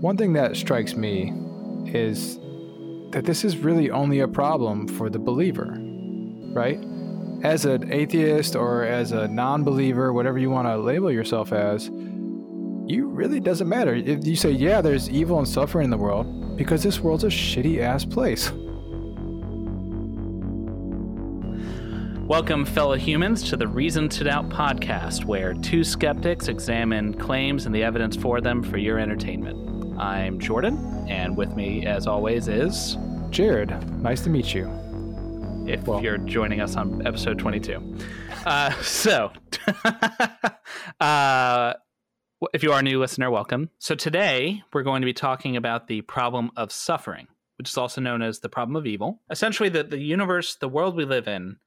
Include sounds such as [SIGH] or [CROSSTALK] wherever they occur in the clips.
One thing that strikes me is that this is really only a problem for the believer, right? As an atheist or as a non believer, whatever you want to label yourself as, you really doesn't matter. If you say, yeah, there's evil and suffering in the world, because this world's a shitty ass place. Welcome, fellow humans, to the Reason to Doubt podcast, where two skeptics examine claims and the evidence for them for your entertainment. I'm Jordan, and with me, as always, is Jared. Nice to meet you. If well, you're joining us on episode 22. Uh, [LAUGHS] so, [LAUGHS] uh, if you are a new listener, welcome. So, today we're going to be talking about the problem of suffering, which is also known as the problem of evil. Essentially, the, the universe, the world we live in,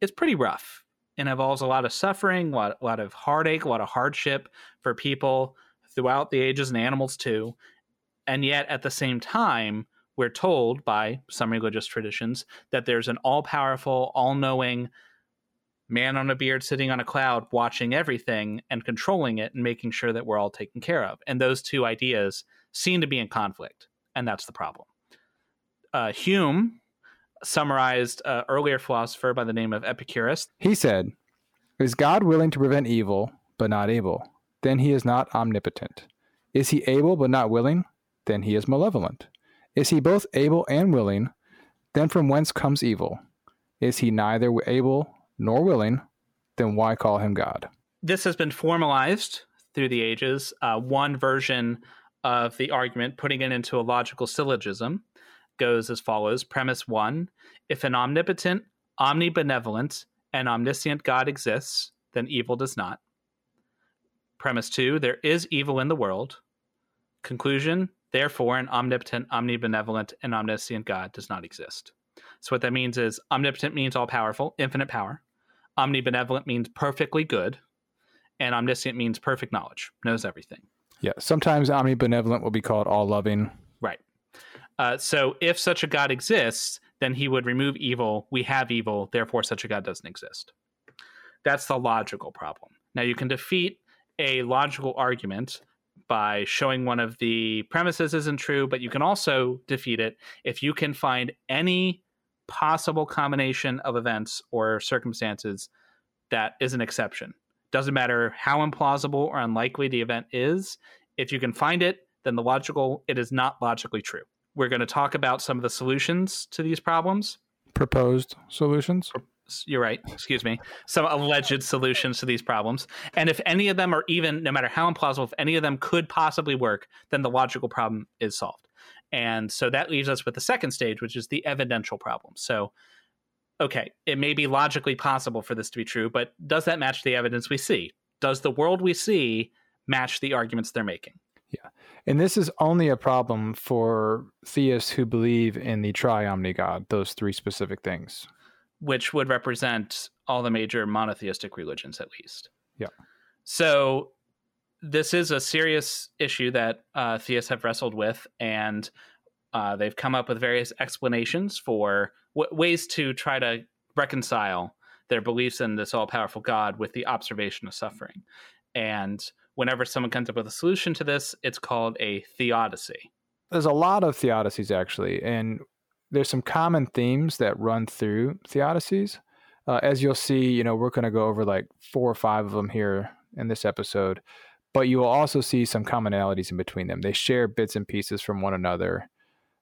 is pretty rough and involves a lot of suffering, a lot, a lot of heartache, a lot of hardship for people throughout the ages and animals too. And yet, at the same time, we're told by some religious traditions that there's an all powerful, all knowing man on a beard sitting on a cloud watching everything and controlling it and making sure that we're all taken care of. And those two ideas seem to be in conflict. And that's the problem. Uh, Hume summarized uh, earlier philosopher by the name of Epicurus. He said, Is God willing to prevent evil, but not able? Then he is not omnipotent. Is he able, but not willing? Then he is malevolent. Is he both able and willing? Then from whence comes evil? Is he neither able nor willing? Then why call him God? This has been formalized through the ages. Uh, one version of the argument, putting it into a logical syllogism, goes as follows Premise one If an omnipotent, omnibenevolent, and omniscient God exists, then evil does not. Premise two There is evil in the world. Conclusion Therefore, an omnipotent, omnibenevolent, and omniscient God does not exist. So, what that means is omnipotent means all powerful, infinite power. Omnibenevolent means perfectly good. And omniscient means perfect knowledge, knows everything. Yeah. Sometimes omnibenevolent will be called all loving. Right. Uh, so if such a God exists, then he would remove evil. We have evil, therefore such a God doesn't exist. That's the logical problem. Now you can defeat a logical argument by showing one of the premises isn't true, but you can also defeat it if you can find any possible combination of events or circumstances that is an exception. Doesn't matter how implausible or unlikely the event is, if you can find it, then the logical it is not logically true. We're going to talk about some of the solutions to these problems. Proposed solutions? You're right. Excuse me. Some alleged solutions to these problems. And if any of them are even, no matter how implausible, if any of them could possibly work, then the logical problem is solved. And so that leaves us with the second stage, which is the evidential problem. So, okay, it may be logically possible for this to be true, but does that match the evidence we see? Does the world we see match the arguments they're making? Yeah. And this is only a problem for theists who believe in the triomni God, those three specific things. Which would represent all the major monotheistic religions, at least. Yeah. So this is a serious issue that uh, theists have wrestled with, and uh, they've come up with various explanations for w- ways to try to reconcile their beliefs in this all powerful God with the observation of suffering. And whenever someone comes up with a solution to this, it's called a theodicy. There's a lot of theodicies actually, and there's some common themes that run through theodicies. Uh, as you'll see, you know, we're going to go over like four or five of them here in this episode, but you will also see some commonalities in between them. They share bits and pieces from one another,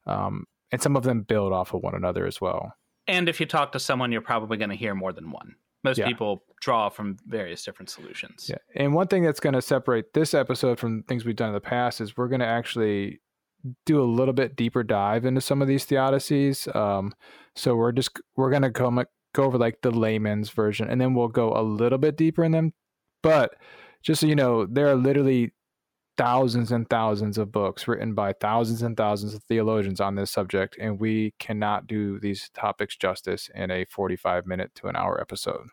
um, and some of them build off of one another as well. And if you talk to someone, you're probably going to hear more than one most yeah. people draw from various different solutions. Yeah. And one thing that's going to separate this episode from things we've done in the past is we're going to actually do a little bit deeper dive into some of these theodicies. Um, so we're just we're going to go go over like the layman's version, and then we'll go a little bit deeper in them. But just so you know, there are literally thousands and thousands of books written by thousands and thousands of theologians on this subject, and we cannot do these topics justice in a 45 minute to an hour episode.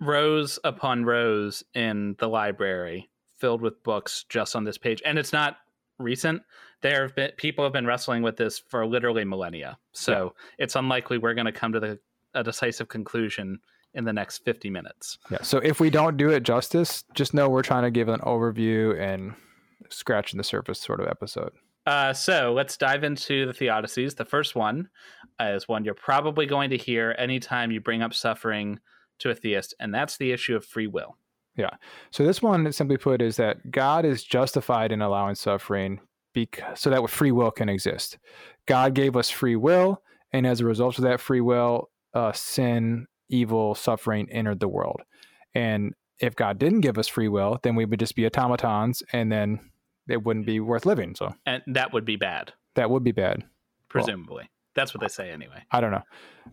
Rows upon rows in the library filled with books just on this page. And it's not recent. There have been people have been wrestling with this for literally millennia. So yeah. it's unlikely we're going to come to the a decisive conclusion in the next 50 minutes. Yeah. So if we don't do it justice, just know we're trying to give an overview and scratching the surface sort of episode. Uh, so let's dive into the theodicies. The first one is one you're probably going to hear anytime you bring up suffering to a theist, and that's the issue of free will. Yeah. So this one, simply put, is that God is justified in allowing suffering because, so that free will can exist. God gave us free will, and as a result of that free will, uh, sin, evil, suffering entered the world. And if God didn't give us free will, then we would just be automatons, and then it wouldn't be worth living. So, and that would be bad. That would be bad, presumably. Well, That's what they say anyway. I don't know.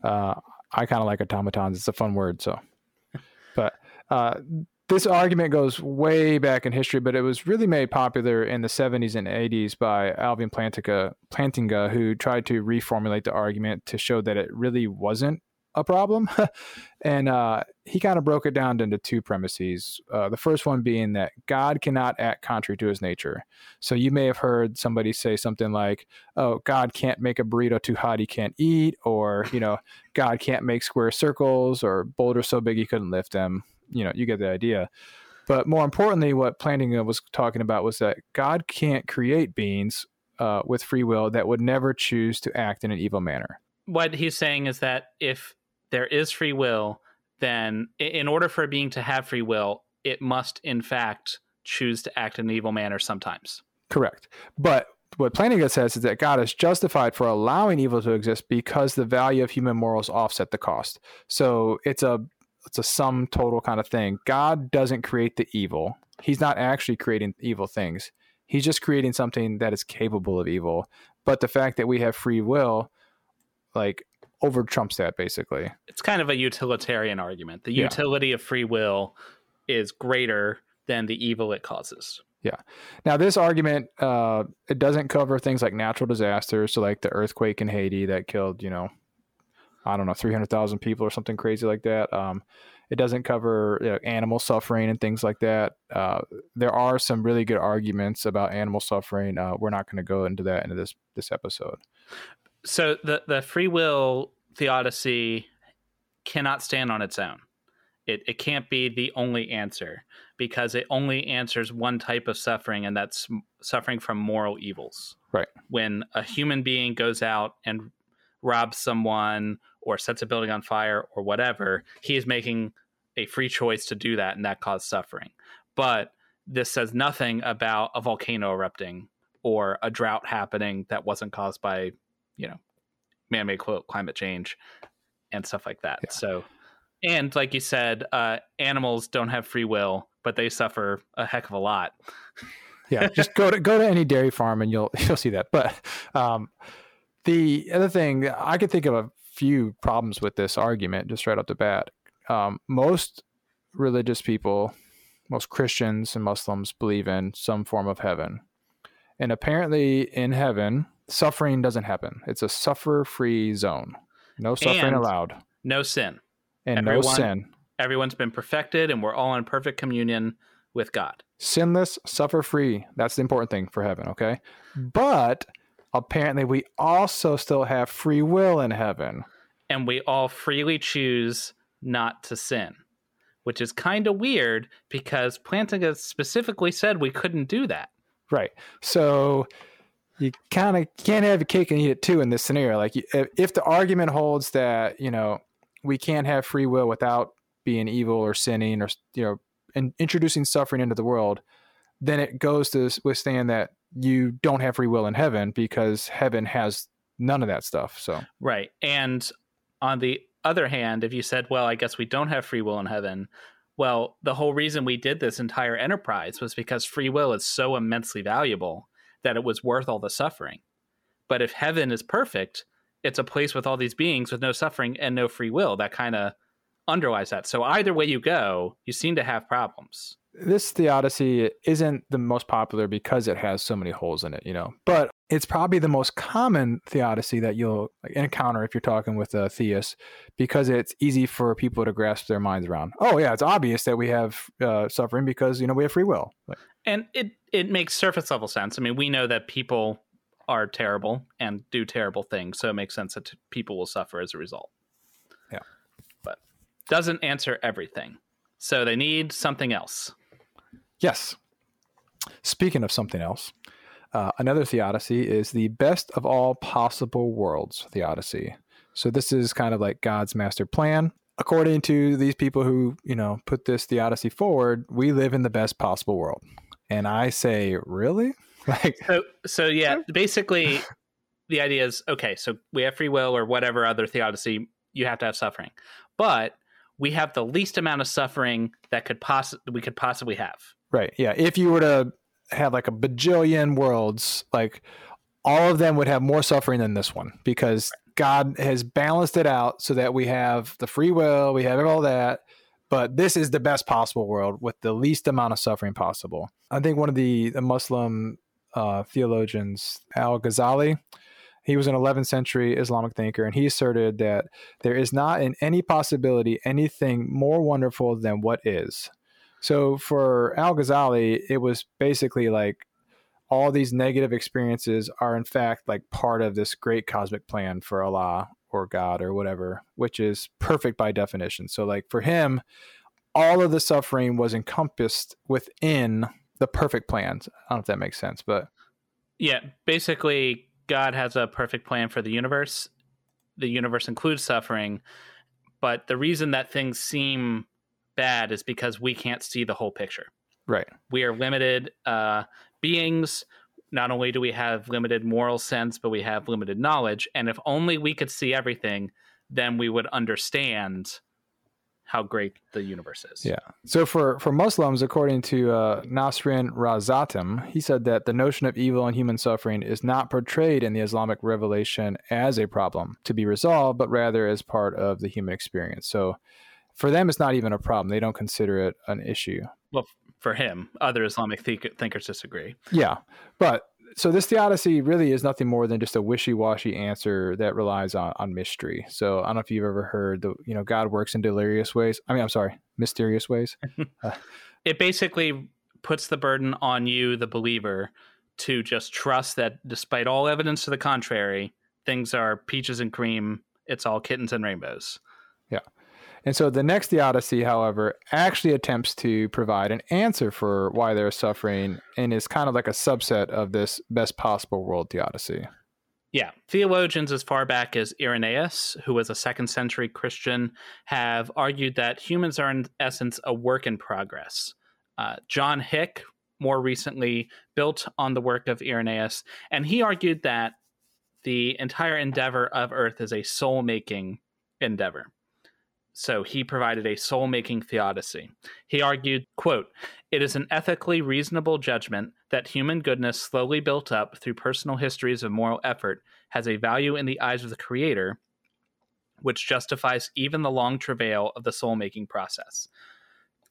Uh, I kind of like automatons. It's a fun word. So, but uh, this argument goes way back in history, but it was really made popular in the 70s and 80s by Alvin Plantinga, Plantinga who tried to reformulate the argument to show that it really wasn't a problem. [LAUGHS] and uh, he kind of broke it down into two premises. Uh, the first one being that God cannot act contrary to his nature. So you may have heard somebody say something like, oh, God can't make a burrito too hot he can't eat, or, you know, God can't make square circles, or boulders so big he couldn't lift them you know, you get the idea. But more importantly, what Plantinga was talking about was that God can't create beings uh, with free will that would never choose to act in an evil manner. What he's saying is that if there is free will, then in order for a being to have free will, it must in fact choose to act in an evil manner sometimes. Correct. But what Plantinga says is that God is justified for allowing evil to exist because the value of human morals offset the cost. So it's a it's a sum total kind of thing. God doesn't create the evil. He's not actually creating evil things. He's just creating something that is capable of evil. But the fact that we have free will, like, over trumps that basically. It's kind of a utilitarian argument. The utility yeah. of free will is greater than the evil it causes. Yeah. Now, this argument uh, it doesn't cover things like natural disasters, so like the earthquake in Haiti that killed, you know, I don't know, 300,000 people or something crazy like that. Um, it doesn't cover you know, animal suffering and things like that. Uh, there are some really good arguments about animal suffering. Uh, we're not going to go into that into this this episode. So the the free will theodicy cannot stand on its own. It it can't be the only answer because it only answers one type of suffering, and that's suffering from moral evils. Right. When a human being goes out and robs someone or sets a building on fire or whatever, he is making a free choice to do that and that caused suffering. But this says nothing about a volcano erupting or a drought happening that wasn't caused by, you know, man-made climate change and stuff like that. Yeah. So and like you said, uh, animals don't have free will, but they suffer a heck of a lot. [LAUGHS] yeah, just go to go to any dairy farm and you'll [LAUGHS] you'll see that. But um, the other thing I could think of a few problems with this argument just right off the bat. Um, most religious people, most Christians and Muslims believe in some form of heaven. And apparently, in heaven, suffering doesn't happen. It's a suffer free zone. No suffering and allowed. No sin. And Everyone, no sin. Everyone's been perfected, and we're all in perfect communion with God. Sinless, suffer free. That's the important thing for heaven, okay? But apparently we also still have free will in heaven. And we all freely choose not to sin, which is kind of weird because Plantinga specifically said we couldn't do that. Right. So you kind of can't have a cake and eat it too in this scenario. Like if, if the argument holds that, you know, we can't have free will without being evil or sinning or, you know, and introducing suffering into the world, then it goes to withstand that you don't have free will in heaven because heaven has none of that stuff. So right, and on the other hand, if you said, "Well, I guess we don't have free will in heaven," well, the whole reason we did this entire enterprise was because free will is so immensely valuable that it was worth all the suffering. But if heaven is perfect, it's a place with all these beings with no suffering and no free will. That kind of underlies that. So either way you go, you seem to have problems this theodicy isn't the most popular because it has so many holes in it, you know. But it's probably the most common theodicy that you'll encounter if you're talking with a theist, because it's easy for people to grasp their minds around. Oh yeah, it's obvious that we have uh, suffering because you know we have free will. and it it makes surface level sense. I mean, we know that people are terrible and do terrible things, so it makes sense that people will suffer as a result. Yeah, but doesn't answer everything. So they need something else. Yes. Speaking of something else, Uh, another theodicy is the best of all possible worlds theodicy. So this is kind of like God's master plan. According to these people who, you know, put this theodicy forward, we live in the best possible world. And I say, really? [LAUGHS] Like so so yeah, basically [LAUGHS] the idea is okay, so we have free will or whatever other theodicy, you have to have suffering. But we have the least amount of suffering that could possibly we could possibly have. Right. Yeah. If you were to have like a bajillion worlds, like all of them would have more suffering than this one because God has balanced it out so that we have the free will, we have all that, but this is the best possible world with the least amount of suffering possible. I think one of the, the Muslim uh, theologians, Al Ghazali, he was an 11th century Islamic thinker, and he asserted that there is not in any possibility anything more wonderful than what is. So for Al Ghazali, it was basically like all these negative experiences are in fact like part of this great cosmic plan for Allah or God or whatever, which is perfect by definition. So like for him, all of the suffering was encompassed within the perfect plans. I don't know if that makes sense, but yeah, basically God has a perfect plan for the universe. The universe includes suffering, but the reason that things seem bad is because we can't see the whole picture. Right. We are limited uh, beings. Not only do we have limited moral sense, but we have limited knowledge. And if only we could see everything, then we would understand how great the universe is. Yeah. So for for Muslims, according to uh, Nasrin Razatim, he said that the notion of evil and human suffering is not portrayed in the Islamic revelation as a problem to be resolved, but rather as part of the human experience. So for them, it's not even a problem. They don't consider it an issue. Well, for him, other Islamic thinkers disagree. Yeah, but so this theodicy really is nothing more than just a wishy-washy answer that relies on, on mystery. So I don't know if you've ever heard the you know God works in delirious ways. I mean, I'm sorry, mysterious ways. [LAUGHS] uh, it basically puts the burden on you, the believer, to just trust that despite all evidence to the contrary, things are peaches and cream. It's all kittens and rainbows. And so the next theodicy, however, actually attempts to provide an answer for why they're suffering and is kind of like a subset of this best possible world theodicy. Yeah. Theologians as far back as Irenaeus, who was a second century Christian, have argued that humans are, in essence, a work in progress. Uh, John Hick, more recently, built on the work of Irenaeus, and he argued that the entire endeavor of Earth is a soul making endeavor. So he provided a soul-making theodicy. He argued, quote, "It is an ethically reasonable judgment that human goodness slowly built up through personal histories of moral effort has a value in the eyes of the creator which justifies even the long travail of the soul-making process."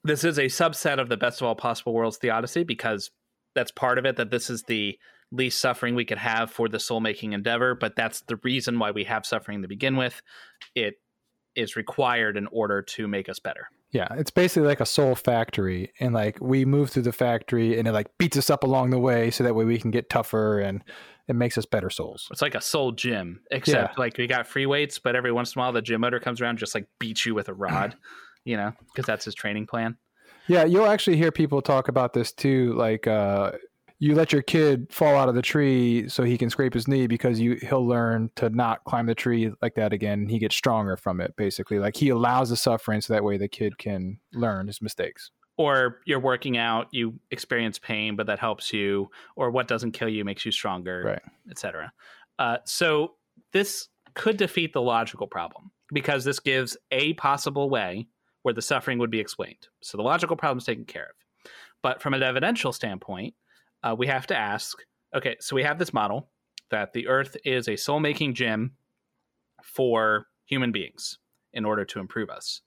This is a subset of the best of all possible worlds theodicy because that's part of it that this is the least suffering we could have for the soul making endeavor, but that's the reason why we have suffering to begin with. It is required in order to make us better. Yeah, it's basically like a soul factory, and like we move through the factory, and it like beats us up along the way, so that way we can get tougher, and it makes us better souls. It's like a soul gym, except yeah. like we got free weights, but every once in a while the gym owner comes around, just like beats you with a rod, [CLEARS THROAT] you know, because that's his training plan. Yeah, you'll actually hear people talk about this too, like uh, you let your kid fall out of the tree so he can scrape his knee because you he'll learn to not climb the tree like that again. And he gets stronger from it basically. Like he allows the suffering so that way the kid can learn his mistakes. Or you're working out you experience pain but that helps you. Or what doesn't kill you makes you stronger right. etc uh, so this could defeat the logical problem because this gives a possible way where the suffering would be explained. So the logical problem is taken care of. But from an evidential standpoint uh, we have to ask okay, so we have this model that the Earth is a soul making gym for human beings in order to improve us.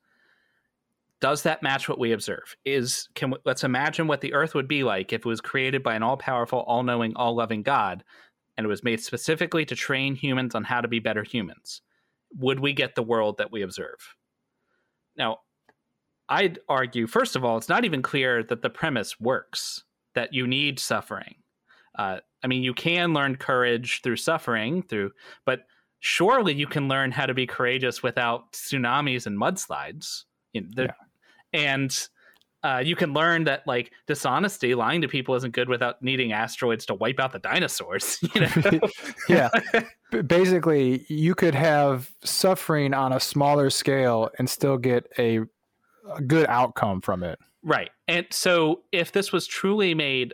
Does that match what we observe? Is can we, let's imagine what the Earth would be like if it was created by an all powerful, all knowing, all loving God, and it was made specifically to train humans on how to be better humans. Would we get the world that we observe? Now, I'd argue, first of all, it's not even clear that the premise works that you need suffering. Uh, I mean, you can learn courage through suffering, through, but surely you can learn how to be courageous without tsunamis and mudslides. You know, yeah. And uh, you can learn that like dishonesty, lying to people isn't good without needing asteroids to wipe out the dinosaurs. [LAUGHS] You know? [LAUGHS] yeah. Basically, you could have suffering on a smaller scale and still get a, a good outcome from it. Right. And so if this was truly made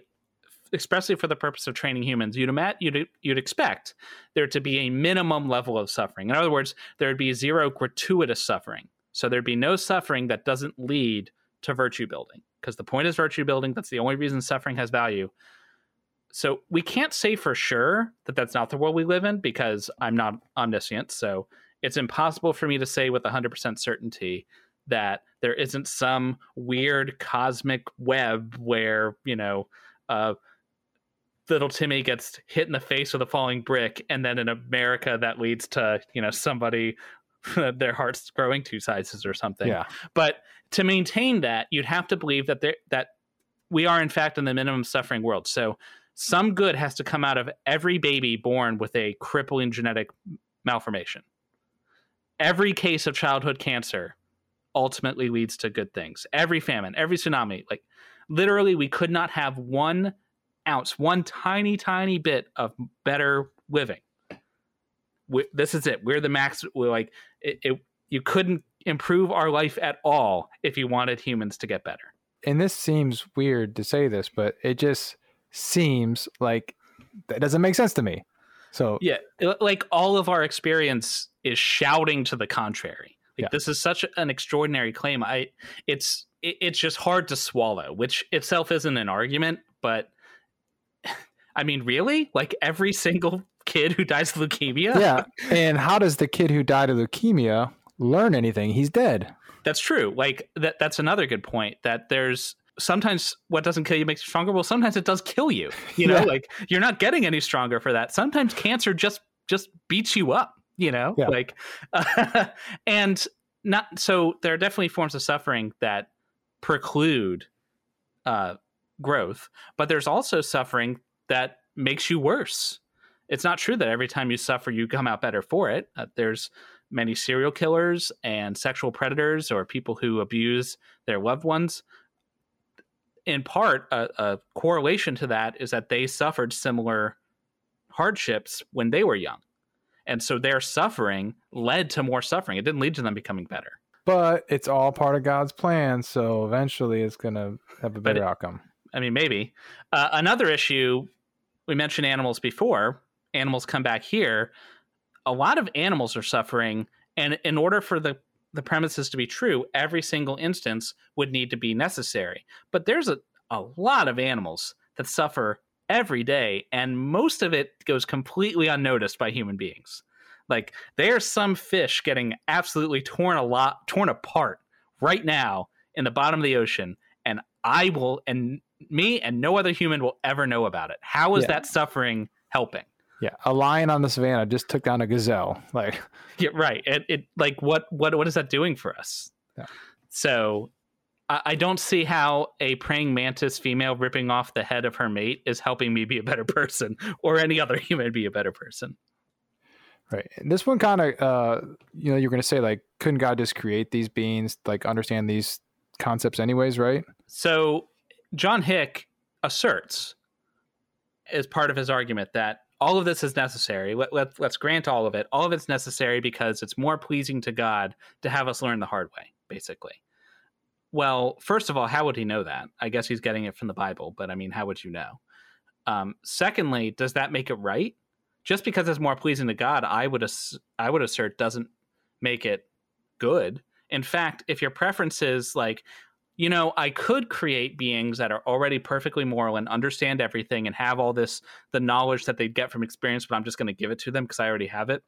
expressly for the purpose of training humans, you'd, you'd, you'd expect there to be a minimum level of suffering. In other words, there would be zero gratuitous suffering. So there'd be no suffering that doesn't lead to virtue building because the point is virtue building. That's the only reason suffering has value. So we can't say for sure that that's not the world we live in because I'm not omniscient. So it's impossible for me to say with 100% certainty that there isn't some weird cosmic web where, you know, uh, little Timmy gets hit in the face with a falling brick, and then in America that leads to you know somebody [LAUGHS] their hearts growing two sizes or something. Yeah. But to maintain that, you'd have to believe that there that we are in fact in the minimum suffering world. So some good has to come out of every baby born with a crippling genetic malformation. Every case of childhood cancer ultimately leads to good things. Every famine, every tsunami, like literally we could not have one ounce, one tiny, tiny bit of better living. We, this is it. We're the max. We're like it, it, You couldn't improve our life at all if you wanted humans to get better. And this seems weird to say this, but it just seems like that doesn't make sense to me. So yeah, like all of our experience is shouting to the contrary. Like yeah. this is such an extraordinary claim. I it's it, it's just hard to swallow, which itself isn't an argument, but [LAUGHS] I mean, really? Like every single kid who dies of leukemia? Yeah. And how does the kid who died of leukemia learn anything? He's dead. That's true. Like that that's another good point that there's sometimes what doesn't kill you makes you stronger. Well, sometimes it does kill you. You know, yeah. like you're not getting any stronger for that. Sometimes cancer just just beats you up, you know? Yeah. Like uh, [LAUGHS] and not so there are definitely forms of suffering that preclude uh growth, but there's also suffering that makes you worse. It's not true that every time you suffer, you come out better for it. Uh, there's many serial killers and sexual predators or people who abuse their loved ones. In part, a, a correlation to that is that they suffered similar hardships when they were young. And so their suffering led to more suffering. It didn't lead to them becoming better. But it's all part of God's plan. So eventually it's going to have a better it, outcome. I mean, maybe. Uh, another issue we mentioned animals before. Animals come back here. A lot of animals are suffering, and in order for the the premises to be true, every single instance would need to be necessary. But there's a, a lot of animals that suffer every day, and most of it goes completely unnoticed by human beings. Like there's some fish getting absolutely torn a lot torn apart right now in the bottom of the ocean, and I will and me and no other human will ever know about it. How is yeah. that suffering helping? Yeah, a lion on the savannah just took down a gazelle. Like, yeah, right. It, it like what what what is that doing for us? Yeah. So, I, don't see how a praying mantis female ripping off the head of her mate is helping me be a better [LAUGHS] person, or any other human be a better person. Right. And this one kind of, uh, you know, you're going to say like, couldn't God just create these beings, like understand these concepts anyways, right? So John Hick asserts, as part of his argument, that all of this is necessary. Let, let, let's grant all of it. All of it's necessary because it's more pleasing to God to have us learn the hard way, basically. Well, first of all, how would he know that? I guess he's getting it from the Bible, but I mean, how would you know? Um, secondly, does that make it right? Just because it's more pleasing to God, I would ass- I would assert doesn't make it good. In fact, if your preference is like, you know, I could create beings that are already perfectly moral and understand everything and have all this, the knowledge that they get from experience, but I'm just going to give it to them because I already have it.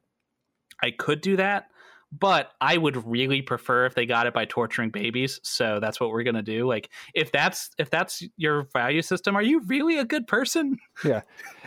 I could do that, but I would really prefer if they got it by torturing babies. So that's what we're going to do. Like, if that's if that's your value system, are you really a good person? [LAUGHS] Yeah,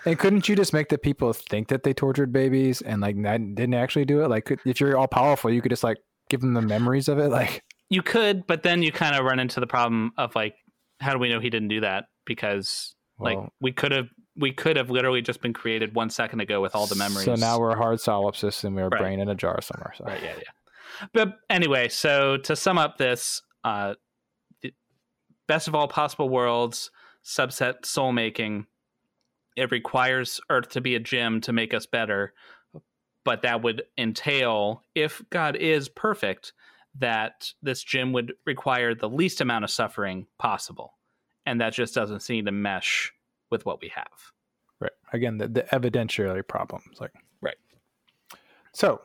and couldn't you just make the people think that they tortured babies and like didn't actually do it? Like, if you're all powerful, you could just like give them the memories of it, like you could, but then you kind of run into the problem of like, how do we know he didn't do that? Because well, like we could have we could have literally just been created one second ago with all the memories. So now we're a hard solipsist and we're a right. brain in a jar somewhere. So. Right, yeah, yeah. But anyway, so to sum up this, uh, best of all possible worlds, subset soul making. It requires Earth to be a gym to make us better, but that would entail, if God is perfect, that this gym would require the least amount of suffering possible. And that just doesn't seem to mesh with what we have. Right. Again, the, the evidentiary problems. Like Right. So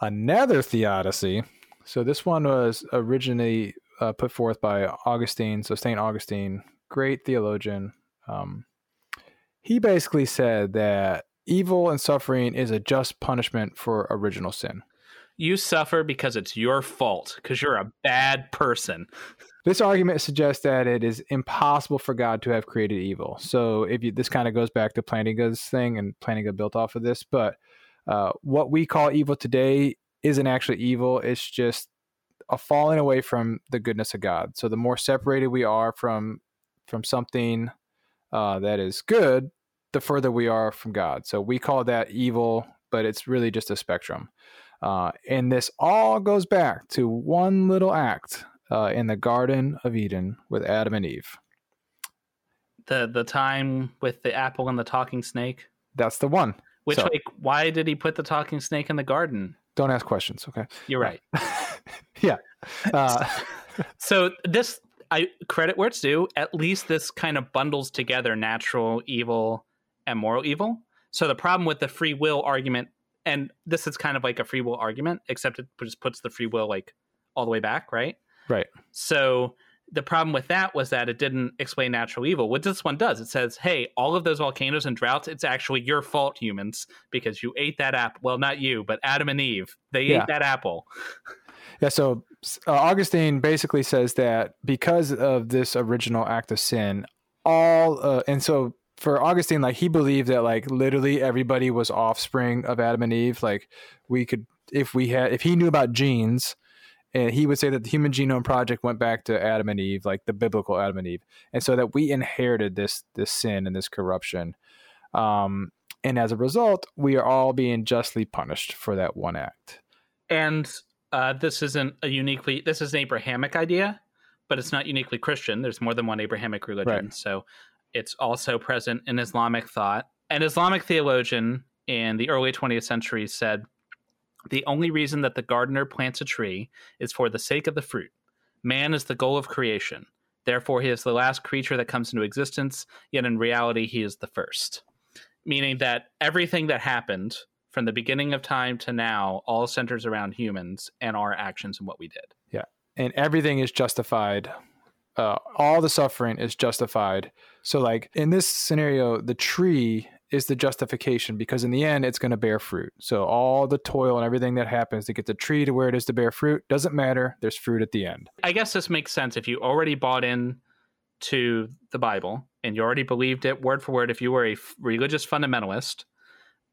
another theodicy. So this one was originally uh, put forth by Augustine. So Saint Augustine, great theologian. Um, he basically said that evil and suffering is a just punishment for original sin. You suffer because it's your fault, because you're a bad person. This argument suggests that it is impossible for God to have created evil. So, if you, this kind of goes back to Plantinga's thing, and Plantinga built off of this, but uh, what we call evil today isn't actually evil. It's just a falling away from the goodness of God. So, the more separated we are from from something uh, that is good, the further we are from God. So, we call that evil, but it's really just a spectrum. Uh, and this all goes back to one little act uh, in the Garden of Eden with Adam and Eve. The the time with the apple and the talking snake. That's the one. Which So- like why did he put the talking snake in the garden? Don't ask questions, okay? You're right. [LAUGHS] yeah. Uh, [LAUGHS] So this I credit where it's due. At least this kind of bundles together natural evil and moral evil. So the problem with the free will argument, and this is kind of like a free will argument, except it just puts the free will like all the way back, right? Right. So the problem with that was that it didn't explain natural evil. What this one does, it says, "Hey, all of those volcanoes and droughts, it's actually your fault, humans, because you ate that apple. Well, not you, but Adam and Eve. They Yeah. ate that apple. Yeah. So uh, Augustine basically says that because of this original act of sin, all, uh, and so for Augustine, like he believed that like literally everybody was offspring of Adam and Eve. Like we could, if we had, if he knew about genes, and he would say that the Human Genome Project went back to Adam and Eve, like the biblical Adam and Eve, and so that we inherited this this sin and this corruption, um, and as a result, we are all being justly punished for that one act. And uh, this isn't a uniquely this is an Abrahamic idea, but it's not uniquely Christian. There's more than one Abrahamic religion, Right. so it's also present in Islamic thought. An Islamic theologian in the early 20th century said, "The only reason that the gardener plants a tree is for the sake of the fruit. Man is the goal of creation." Therefore, he is the last creature that comes into existence, yet in reality, he is the first. Meaning that everything that happened from the beginning of time to now all centers around humans and our actions and what we did. Yeah. And everything is justified. Uh, all the suffering is justified. So, like in this scenario, the tree is the justification because in the end, it's going to bear fruit. So, all the toil and everything that happens to get the tree to where it is to bear fruit doesn't matter. There's fruit at the end. I guess this makes sense if you already bought in to the Bible and you already believed it word for word if you were a f- religious fundamentalist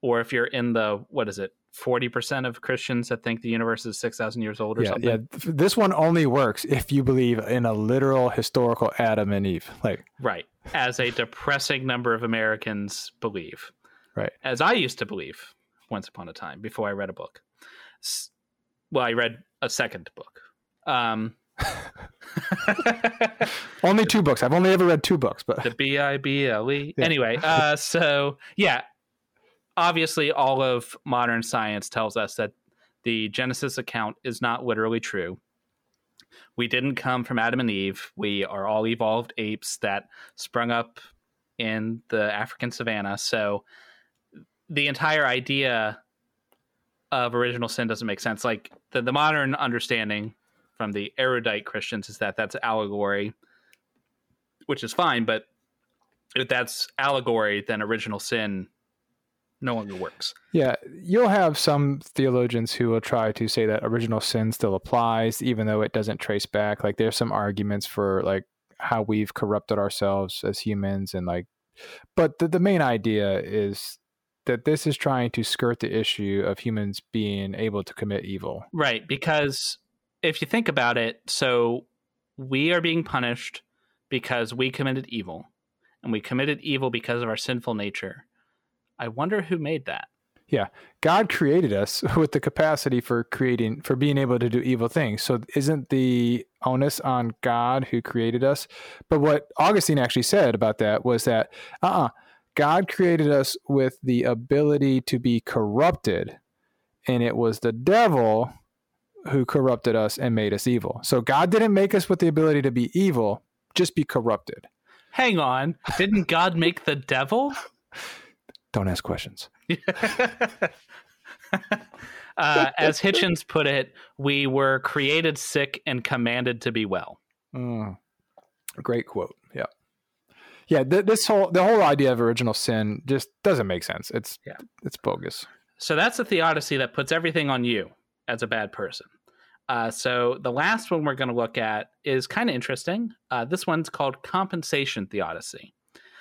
or if you're in the what is it 40% of Christians that think the universe is 6000 years old or Yeah, something. yeah. This one only works if you believe in a literal historical Adam and Eve. Like, Right. As a depressing number of Americans believe. Right. As I used to believe once upon a time before I read a book. Well, I read a second book. Um, [LAUGHS] only two books. I've only ever read two books, but the B I B L E. [LAUGHS] Yeah. Anyway, uh, so yeah, obviously, all of modern science tells us that the Genesis account is not literally true. We didn't come from Adam and Eve. We are all evolved apes that sprung up in the African savannah. So the entire idea of original sin doesn't make sense. Like the, the modern understanding from the erudite Christians is that that's allegory, which is fine, but if that's allegory, then original sin no longer works. Yeah, you'll have some theologians who will try to say that original sin still applies, even though it doesn't trace back. Like there's some arguments for like how we've corrupted ourselves as humans, and like, but the, the main idea is that this is trying to skirt the issue of humans being able to commit evil. Right, because if you think about it, so we are being punished because we committed evil, and we committed evil because of our sinful nature. I wonder who made that. Yeah. God created us [LAUGHS] with the capacity for creating, for being able to do evil things. So isn't the onus on God who created us? But what Augustine actually said about that was that, uh uh-uh, uh God created us with the ability to be corrupted. And it was the devil who corrupted us and made us evil. So God didn't make us with the ability to be evil, just be corrupted. Hang on. Didn't God make the devil? [LAUGHS] Don't ask questions. [LAUGHS] uh, as Hitchens put it, we were created sick and commanded to be well. Mm, great quote. Yeah, yeah. Th- this whole the whole idea of original sin just doesn't make sense. It's yeah. it's bogus. So that's a theodicy that puts everything on you as a bad person. Uh, so the last one we're going to look at is kind of interesting. Uh, this one's called compensation theodicy.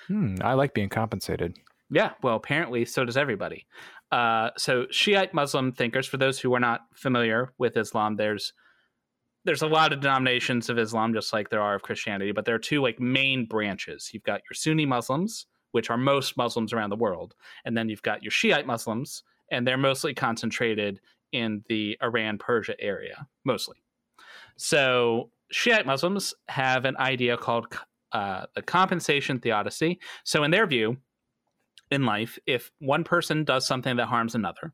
Hmm, I like being compensated. Yeah, well, apparently so does everybody. Uh, so Shiite Muslim thinkers, for those who are not familiar with Islam, there's there's a lot of denominations of Islam, just like there are of Christianity, but there are two like main branches. You've got your Sunni Muslims, which are most Muslims around the world, and then you've got your Shiite Muslims, and they're mostly concentrated in the Iran Persia area, mostly. So Shiite Muslims have an idea called uh, the compensation theodicy. So in their view, in life, if one person does something that harms another,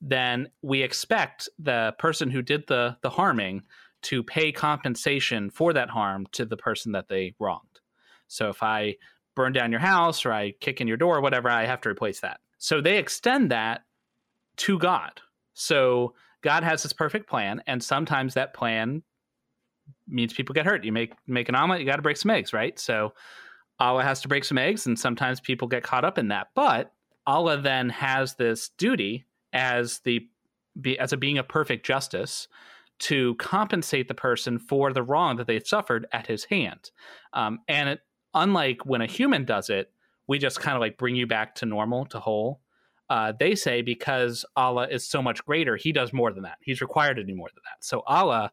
then we expect the person who did the the harming to pay compensation for that harm to the person that they wronged. So if I burn down your house or I kick in your door, whatever, I have to replace that. So they extend that to God. So God has this perfect plan, and sometimes that plan means people get hurt. You make make an omelet, you got to break some eggs, right? So Allah has to break some eggs, and sometimes people get caught up in that. But Allah then has this duty as the as a being of perfect justice to compensate the person for the wrong that they've suffered at His hand. Um, and it, unlike when a human does it, we just kind of like bring you back to normal, to whole. Uh, they say because Allah is so much greater, He does more than that. He's required to do more than that. So Allah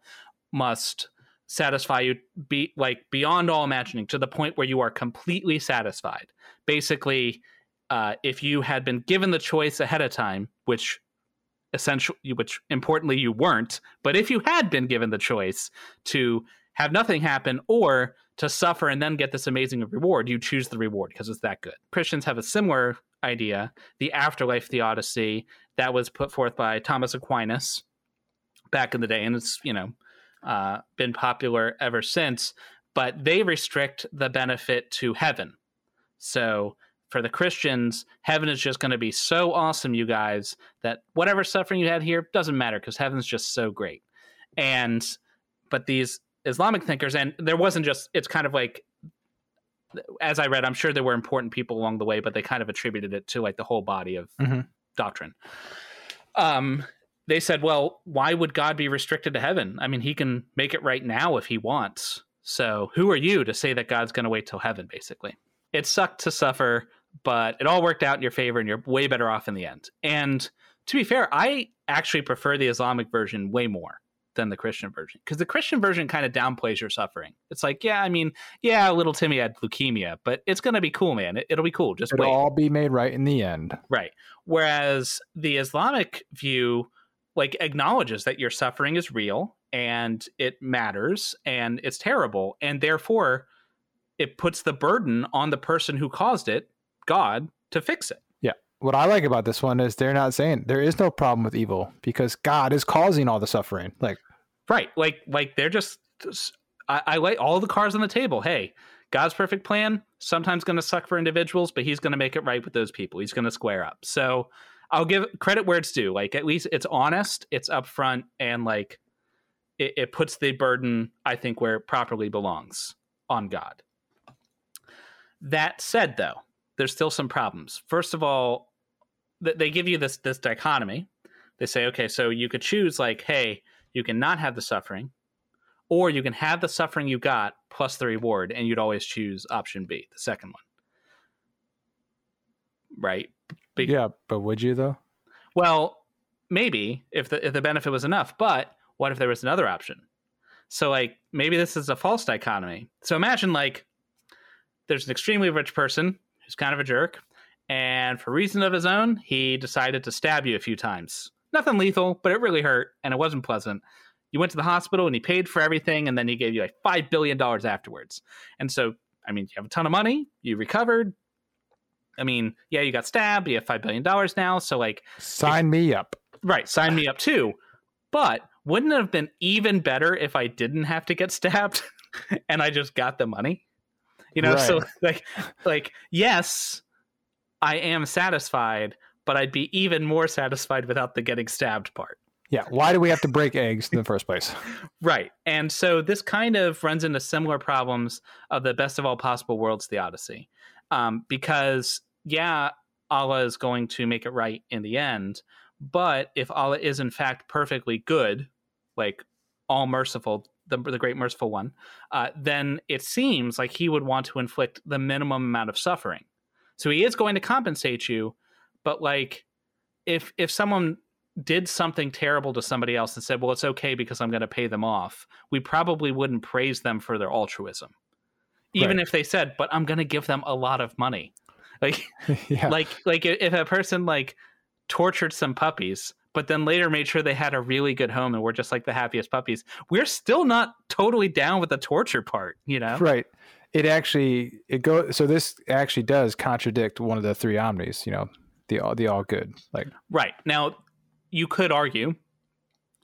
must satisfy you be like beyond all imagining to the point where you are completely satisfied. Basically uh, if you had been given the choice ahead of time which essentially which importantly you weren't but if you had been given the choice to have nothing happen or to suffer and then get this amazing reward you choose the reward because it's that good. Christians have a similar idea the afterlife theodicy that was put forth by thomas aquinas back in the day and it's you know uh, been popular ever since, but they restrict the benefit to heaven. So for the Christians, heaven is just going to be so awesome, you guys, that whatever suffering you had here doesn't matter because heaven's just so great. And, but these Islamic thinkers, and there wasn't just, it's kind of like, as I read, I'm sure there were important people along the way, but they kind of attributed it to like the whole body of mm-hmm. doctrine. Um, they said, well, why would God be restricted to heaven? I mean, he can make it right now if he wants. So who are you to say that God's going to wait till heaven, basically? It sucked to suffer, but it all worked out in your favor and you're way better off in the end. And to be fair, I actually prefer the Islamic version way more than the Christian version because the Christian version kind of downplays your suffering. It's like, yeah, I mean, yeah, little Timmy had leukemia, but it's going to be cool, man. It, will be cool. Just It'll wait. all be made right in the end. Right. Whereas the Islamic view like acknowledges that your suffering is real and it matters and it's terrible and therefore it puts the burden on the person who caused it god to fix it. Yeah. What i like about this one is they're not saying there is no problem with evil because god is causing all the suffering. Like right. Like like they're just i, I like all the cards on the table. Hey god's perfect plan sometimes going to suck for individuals but he's going to make it right with those people. He's going to square up. So I'll give credit where it's due. Like at least it's honest, it's upfront, and like it, it puts the burden, I think, where it properly belongs on God. That said, though, there's still some problems. First of all, they give you this this dichotomy. They say, okay, so you could choose like, hey, you can not have the suffering, or you can have the suffering you got plus the reward, and you'd always choose option B, the second one. Right? Be- yeah, but would you though? Well, maybe if the if the benefit was enough, but what if there was another option? So like maybe this is a false dichotomy. So imagine like there's an extremely rich person who's kind of a jerk, and for reason of his own, he decided to stab you a few times. Nothing lethal, but it really hurt, and it wasn't pleasant. You went to the hospital and he paid for everything, and then he gave you like five billion dollars afterwards. And so, I mean, you have a ton of money, you recovered. I mean, yeah, you got stabbed, you have five billion dollars now, so like sign me up. Right, sign me up too. But wouldn't it have been even better if I didn't have to get stabbed [LAUGHS] and I just got the money? You know, right. so [LAUGHS] like like yes, I am satisfied, but I'd be even more satisfied without the getting stabbed part. Yeah. Why do we have to break eggs in the first place? [LAUGHS] right. And so this kind of runs into similar problems of the best of all possible worlds, theodicy. Um, because, yeah, Allah is going to make it right in the end. But if Allah is in fact perfectly good, like all merciful, the, the great merciful one, uh, then it seems like he would want to inflict the minimum amount of suffering. So he is going to compensate you, but like if if someone did something terrible to somebody else and said, "Well, it's okay because I'm going to pay them off," we probably wouldn't praise them for their altruism, even right. if they said, "But I'm going to give them a lot of money." [LAUGHS] Like, [LAUGHS] yeah. like, like if a person like tortured some puppies, but then later made sure they had a really good home and were just like the happiest puppies, we're still not totally down with the torture part, you know? Right it actually it go so this actually does contradict one of the three omnis you know the all the all good like right now you could argue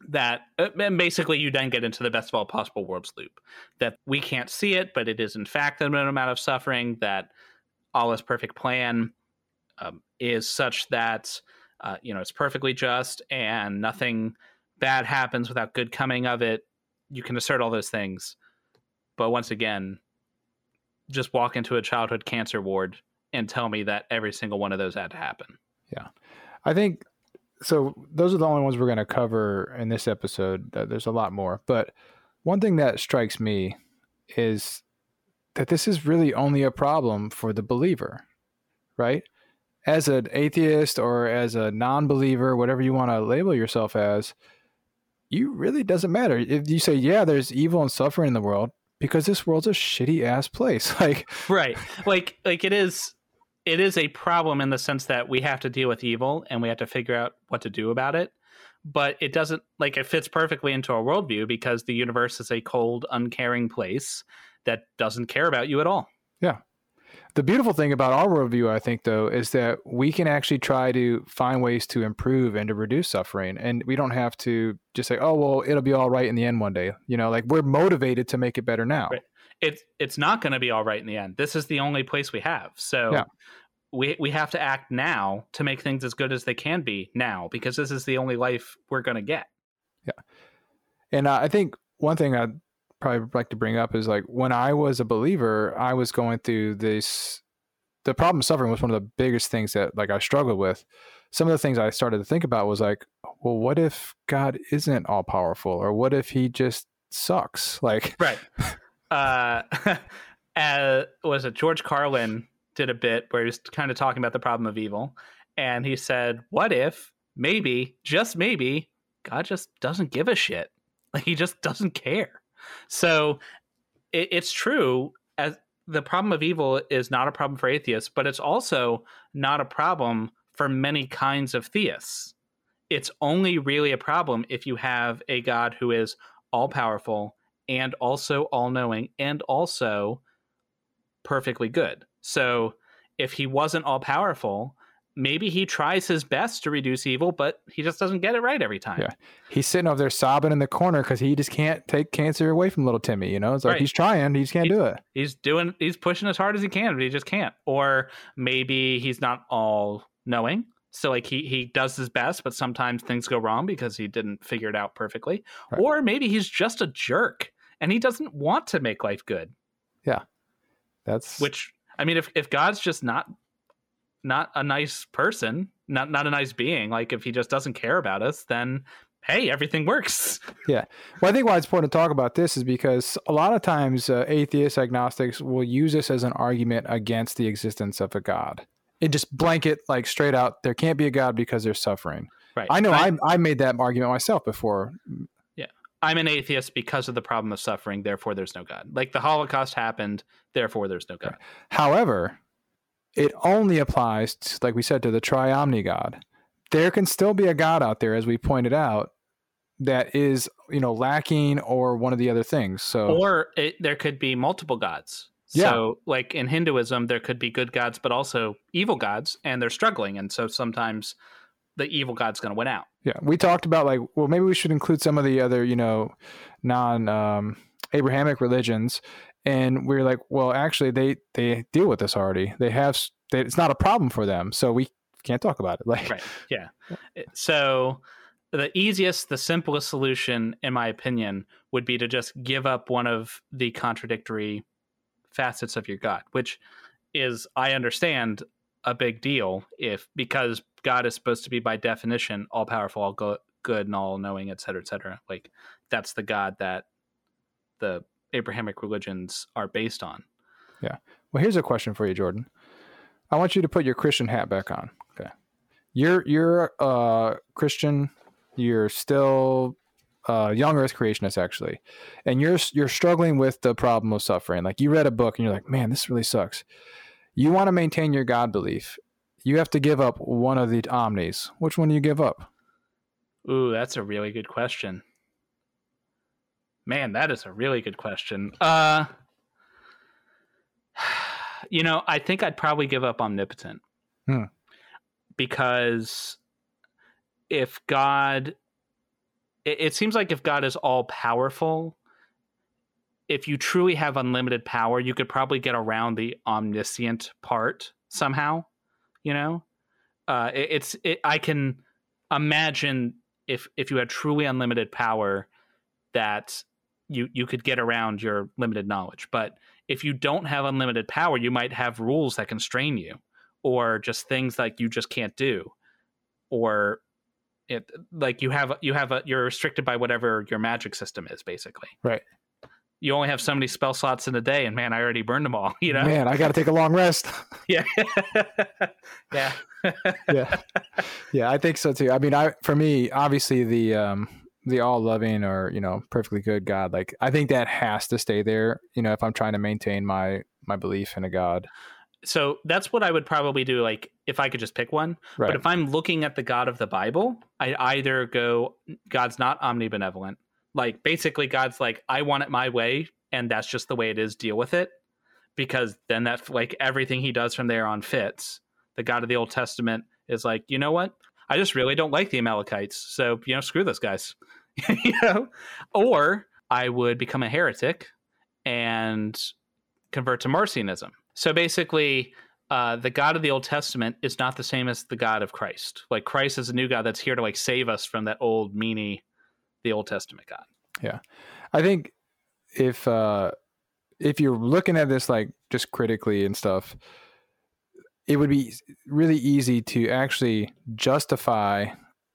that uh, and basically you then get into the best of all possible worlds loop that we can't see it but it is in fact minimum amount of suffering that allah's perfect plan um, is such that uh, you know it's perfectly just and nothing bad happens without good coming of it you can assert all those things but once again just walk into a childhood cancer ward and tell me that every single one of those had to happen. Yeah. I think so those are the only ones we're going to cover in this episode. There's a lot more, but one thing that strikes me is that this is really only a problem for the believer, right? As an atheist or as a non-believer, whatever you want to label yourself as, you really doesn't matter. If you say, yeah, there's evil and suffering in the world, because this world's a shitty ass place. [LAUGHS] Like right, like like it is. It is a problem in the sense that we have to deal with evil and we have to figure out what to do about it. But it doesn't like it fits perfectly into our worldview because the universe is a cold, uncaring place that doesn't care about you at all. Yeah. The beautiful thing about our worldview, I think, though, is that we can actually try to find ways to improve and to reduce suffering. And we don't have to just say, oh, well, it'll be all right in the end one day. You know, like we're motivated to make it better now. Right. It's, it's not going to be all right in the end. This is the only place we have. So yeah. We, we have to act now to make things as good as they can be now because this is the only life we're going to get. Yeah. And uh, I think one thing I'd probably like to bring up is like when I was a believer, I was going through this. The problem of suffering was one of the biggest things that like I struggled with. Some of the things I started to think about was like, well, what if God isn't all powerful, or what if He just sucks? Like, right. [LAUGHS] uh, [LAUGHS] uh, was it George Carlin did a bit where he was kind of talking about the problem of evil, and he said, "What if maybe, just maybe, God just doesn't give a shit? [LAUGHS] Like He just doesn't care." So it, it's true as the problem of evil is not a problem for atheists, but it's also not a problem for many kinds of theists. It's only really a problem if you have a God who is all powerful and also all knowing and also perfectly good. So if he wasn't all powerful, maybe he tries his best to reduce evil, but he just doesn't get it right every time. Yeah. He's sitting over there sobbing in the corner because he just can't take cancer away from little Timmy. You know, it's like right. he's trying, he just can't he's, do it. He's doing, he's pushing as hard as he can, but he just can't. Or maybe he's not all knowing. So like he he does his best, but sometimes things go wrong because he didn't figure it out perfectly. Right. Or maybe he's just a jerk and he doesn't want to make life good. Yeah. That's which I mean if if God's just not not a nice person, not not a nice being. Like if he just doesn't care about us, then hey, everything works. [LAUGHS] Yeah. Well, I think why it's important to talk about this is because a lot of times uh, atheists, agnostics will use this as an argument against the existence of a God. It just blanket like straight out. There can't be a God because there's suffering. Right. I know. I I made that argument myself before. I'm an atheist because of the problem of suffering. Therefore, there's no God. Like the Holocaust happened. Therefore, there's no God. However, it only applies, to, like we said, to the triomni God. There can still be a God out there, as we pointed out, that is you know lacking or one of the other things. So or it, there could be multiple gods. Yeah. So, like in Hinduism, there could be good gods, but also evil gods, and they're struggling, and so sometimes the evil god's going to win out. Yeah, we talked about like, well, maybe we should include some of the other, you know, non um, Abrahamic religions, and we're like, well, actually, they they deal with this already. They have they, it's not a problem for them, so we can't talk about it. [LAUGHS] Like, Right. Yeah. So the easiest, the simplest solution, in my opinion, would be to just give up one of the contradictory facets of your God, which is, I understand, a big deal if because God is supposed to be by definition all powerful, all go- good, and all knowing, et cetera, et cetera. Like that's the God that the Abrahamic religions are based on. Yeah. Well, here's a question for you, Jordan. I want you to put your Christian hat back on. Okay. You're you're a Christian. You're still uh, a young Earth creationist, actually, and you're you're struggling with the problem of suffering. Like you read a book and you're like, man, this really sucks. You want to maintain your God belief. You have to give up one of the omnis. Which one do you give up? Ooh, that's a really good question. Man, that is a really good question. Uh [SIGHS] you know, I think I'd probably give up omnipotent. Hmm. Because if God it, it seems like if God is all powerful, if you truly have unlimited power, you could probably get around the omniscient part somehow, you know? Uh it, it's it, I can imagine if if you had truly unlimited power that you you could get around your limited knowledge but if you don't have unlimited power you might have rules that constrain you or just things like you just can't do or it like you have you have a you're restricted by whatever your magic system is basically Right. You only have so many spell slots in a day and man i already burned them all [LAUGHS] you know Man, I got to take a long rest. [LAUGHS] yeah [LAUGHS] yeah yeah, yeah, I think so too. I mean, I for me, obviously the um the all loving or you know perfectly good God, like I think that has to stay there. You know, if I'm trying to maintain my my belief in a God, so that's what I would probably do. Like if I could just pick one. right? But if I'm looking at the God of the Bible, I either go, God's not omnibenevolent. Like basically, God's like, I want it my way, and that's just the way it is. Deal with it, because then that like everything He does from there on fits. The God of the Old Testament is like, you know what? I just really don't like the Amalekites, so you know, screw those guys. [LAUGHS] you know, or I would become a heretic and convert to Marcionism. So basically, uh, the God of the Old Testament is not the same as the God of Christ. Like Christ is a new God that's here to like save us from that old meanie, the Old Testament God. Yeah. I think if uh if you're looking at this like just critically and stuff, it would be really easy to actually justify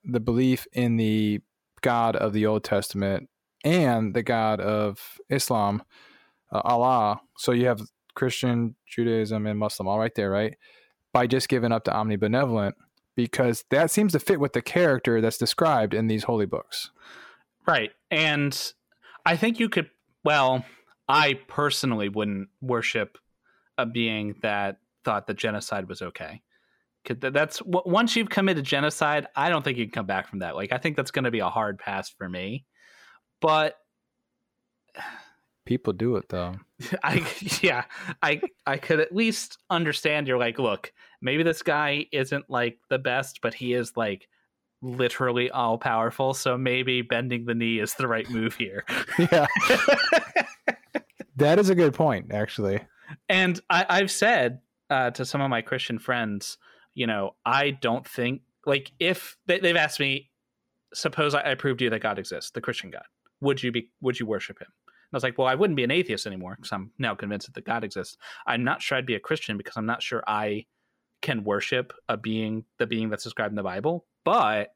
the belief in the God of the Old Testament and the God of Islam, uh, Allah. So you have Christian, Judaism, and Muslim all right there, right? By just giving up to omnibenevolent, because that seems to fit with the character that's described in these holy books. Right. And I think you could, well, I personally wouldn't worship a being that thought that genocide was okay. That's once you've committed genocide, I don't think you can come back from that. Like, I think that's going to be a hard pass for me. But People do it though. [LAUGHS] I yeah, I I could at least understand you're like, look, maybe this guy isn't like the best, but he is like literally all powerful, so maybe bending the knee is the right move here. [LAUGHS] yeah, that is a good point, actually. and I, I've said uh, to some of my Christian friends, you know, I don't think like if they, they've asked me, suppose I, I proved to you that God exists, the Christian God, would you be would you worship him? And I was like, well, I wouldn't be an atheist anymore because I'm now convinced that God exists. I'm not sure I'd be a Christian because I'm not sure I can worship a being, the being that's described in the Bible. But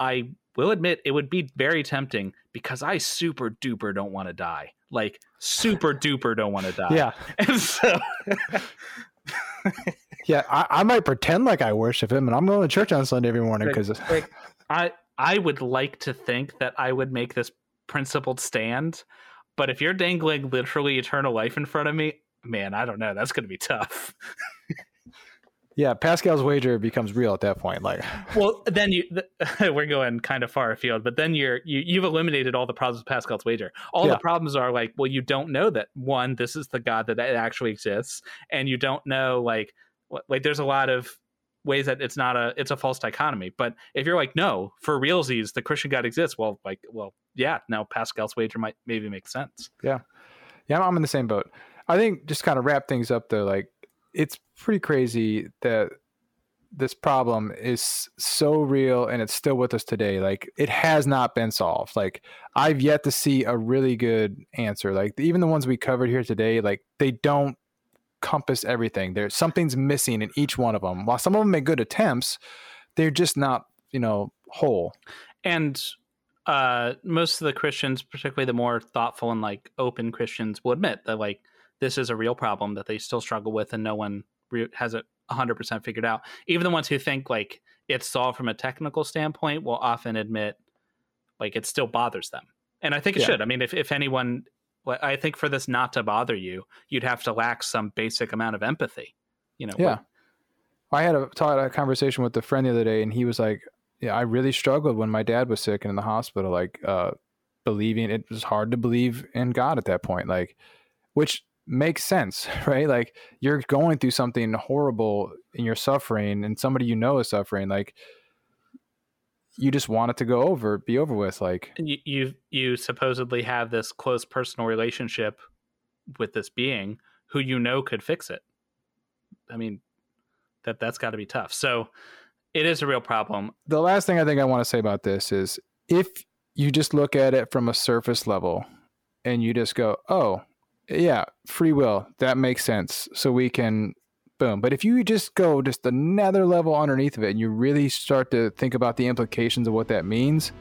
I will admit it would be very tempting because I super duper don't want to die. Like super [LAUGHS] duper don't want to die. Yeah, [LAUGHS] And so [LAUGHS] yeah. I, I might pretend like I worship him, and I'm going to church on Sunday every morning because like I I would like to think that I would make this principled stand, but if you're dangling literally eternal life in front of me, man, I don't know. That's going to be tough. Yeah, Pascal's wager becomes real at that point. Like, [LAUGHS] well, then you [LAUGHS] we're going kind of far afield, but then you're you you've eliminated all the problems with Pascal's wager. All Yeah. the problems are like, well, you don't know that one, this is the God that actually exists, and you don't know like like there's a lot of ways that it's not a it's a false dichotomy. But if you're like, no, for realsies, the Christian God exists, well, like, well, yeah, now Pascal's wager might maybe make sense. yeah, I'm- I'm in the same boat. I think just kind of wrap things up though. Like, it's pretty crazy that this problem is so real and it's still with us today. Like, it has not been solved. Like, I've yet to see a really good answer. Like, even the ones we covered here today, like, they don't compass everything. There's something's missing in each one of them. While some of them make good attempts, they're just not, you know, whole. and uh most of the christians particularly the more thoughtful and like open christians will admit that like this is a real problem that they still struggle with and no one re- has it 100% figured out even the ones who think like it's solved from a technical standpoint will often admit like it still bothers them and i think it Yeah. should i mean if, if anyone i think for this not to bother you you'd have to lack some basic amount of empathy you know Yeah. I had a, talk, a conversation with a friend the other day, and he was like, "Yeah, I really struggled when my dad was sick and in the hospital. Like, uh, believing it was hard to believe in God at that point. Like, which makes sense, [LAUGHS] right? Like, you're going through something horrible and you're suffering, and somebody you know is suffering. Like, you just want it to go over, be over with. Like, you you you supposedly have this close personal relationship with this being who you know could fix it. I mean, that that's got to be tough. So it is a real problem. the last thing I think I want to say about this is if you just look at it from a surface level and you just go, oh, yeah, free will, that makes sense. So we can, boom. But if you just go just another level underneath of it and you really start to think about the implications of what that means,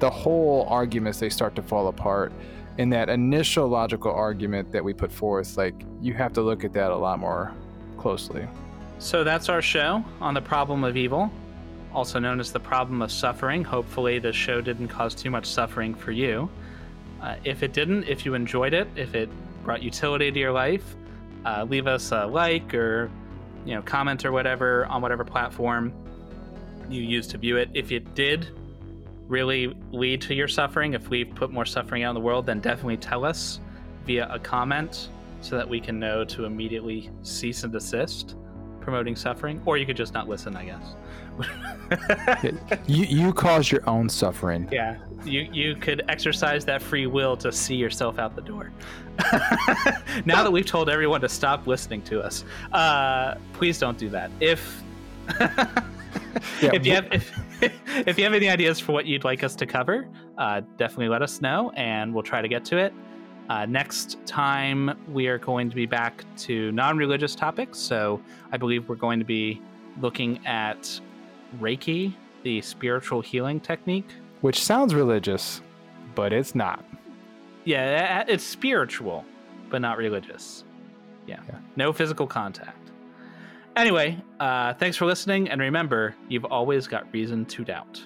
the whole arguments, they start to fall apart. In that initial logical argument that we put forth, like you have to look at that a lot more closely. So that's our show on the problem of evil, also known as the problem of suffering. Hopefully, this show didn't cause too much suffering for you. Uh, if it didn't, if you enjoyed it, if it brought utility to your life, uh, leave us a like or you know comment or whatever on whatever platform you use to view it. If it did really lead to your suffering, if we've put more suffering out in the world, then definitely tell us via a comment so that we can know to immediately cease and desist promoting suffering. Or you could just not listen, I guess. You you cause your own suffering. yeah, you you could exercise that free will to see yourself out the door. [LAUGHS] now that we've told everyone to stop listening to us, uh, please don't do that. If [LAUGHS] Yeah, if you have if, [LAUGHS] if you have any ideas for what you'd like us to cover, uh, definitely let us know, and we'll try to get to it. Uh, next time, we are going to be back to non-religious topics. So I believe we're going to be looking at Reiki, the spiritual healing technique. which sounds religious, but it's not. Yeah, it's spiritual, but not religious. Yeah, Yeah. no physical contact. Anyway, uh, thanks for listening, and remember, you've always got reason to doubt.